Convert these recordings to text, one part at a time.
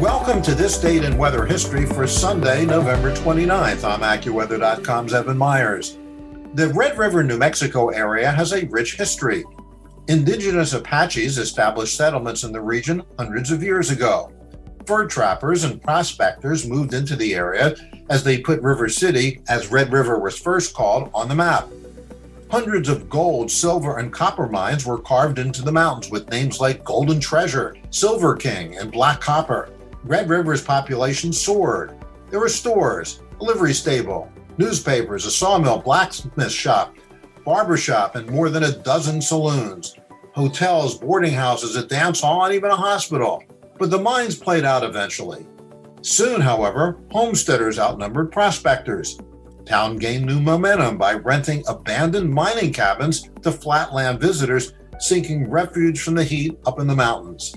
Welcome to this date in weather history for Sunday, November 29th. I'm AccuWeather.com's Evan Myers. The Red River, New Mexico area has a rich history. Indigenous Apaches established settlements in the region hundreds of years ago. Fur trappers and prospectors moved into the area as they put River City, as Red River was first called, on the map. Hundreds of gold, silver, and copper mines were carved into the mountains with names like Golden Treasure, Silver King, and Black Copper. Red River's population soared. There were stores, a livery stable, newspapers, a sawmill, blacksmith shop, barber shop, and more than a dozen saloons, hotels, boarding houses, a dance hall, and even a hospital. But the mines played out eventually. Soon, however, homesteaders outnumbered prospectors. Town gained new momentum by renting abandoned mining cabins to flatland visitors seeking refuge from the heat up in the mountains.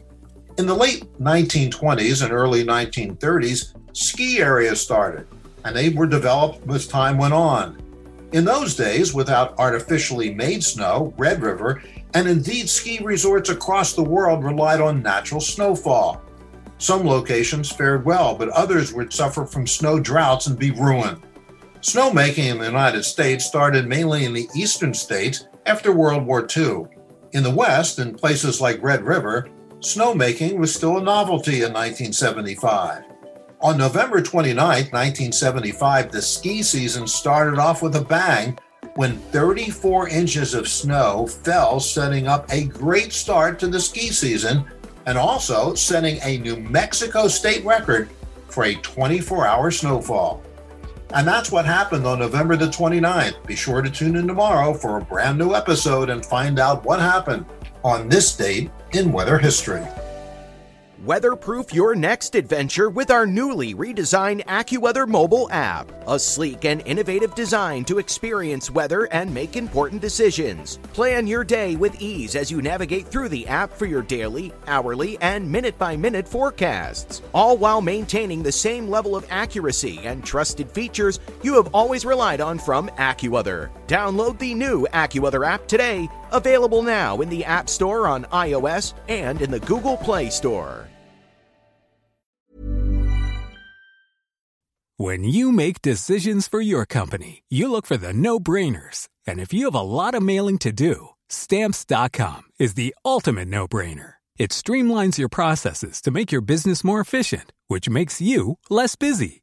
In the late 1920s and early 1930s, ski areas started, and they were developed as time went on. In those days, without artificially made snow, Red River, and indeed ski resorts across the world relied on natural snowfall. Some locations fared well, but others would suffer from snow droughts and be ruined. Snowmaking in the United States started mainly in the eastern states after World War II. In the West, in places like Red River, snowmaking was still a novelty in 1975. On November 29, 1975, the ski season started off with a bang when 34 inches of snow fell, setting up a great start to the ski season and also setting a New Mexico state record for a 24 hour snowfall. And that's what happened on November the 29th. Be sure to tune in tomorrow for a brand new episode and find out what happened on this date in weather history. Weatherproof your next adventure with our newly redesigned AccuWeather mobile app. A sleek and innovative design to experience weather and make important decisions. Plan your day with ease as you navigate through the app for your daily, hourly, and minute by minute forecasts, all while maintaining the same level of accuracy and trusted features you have always relied on from AccuWeather. Download the new AccuWeather app today, available now in the App Store on iOS and in the Google Play Store. When you make decisions for your company, you look for the no brainers. And if you have a lot of mailing to do, stamps.com is the ultimate no brainer. It streamlines your processes to make your business more efficient, which makes you less busy.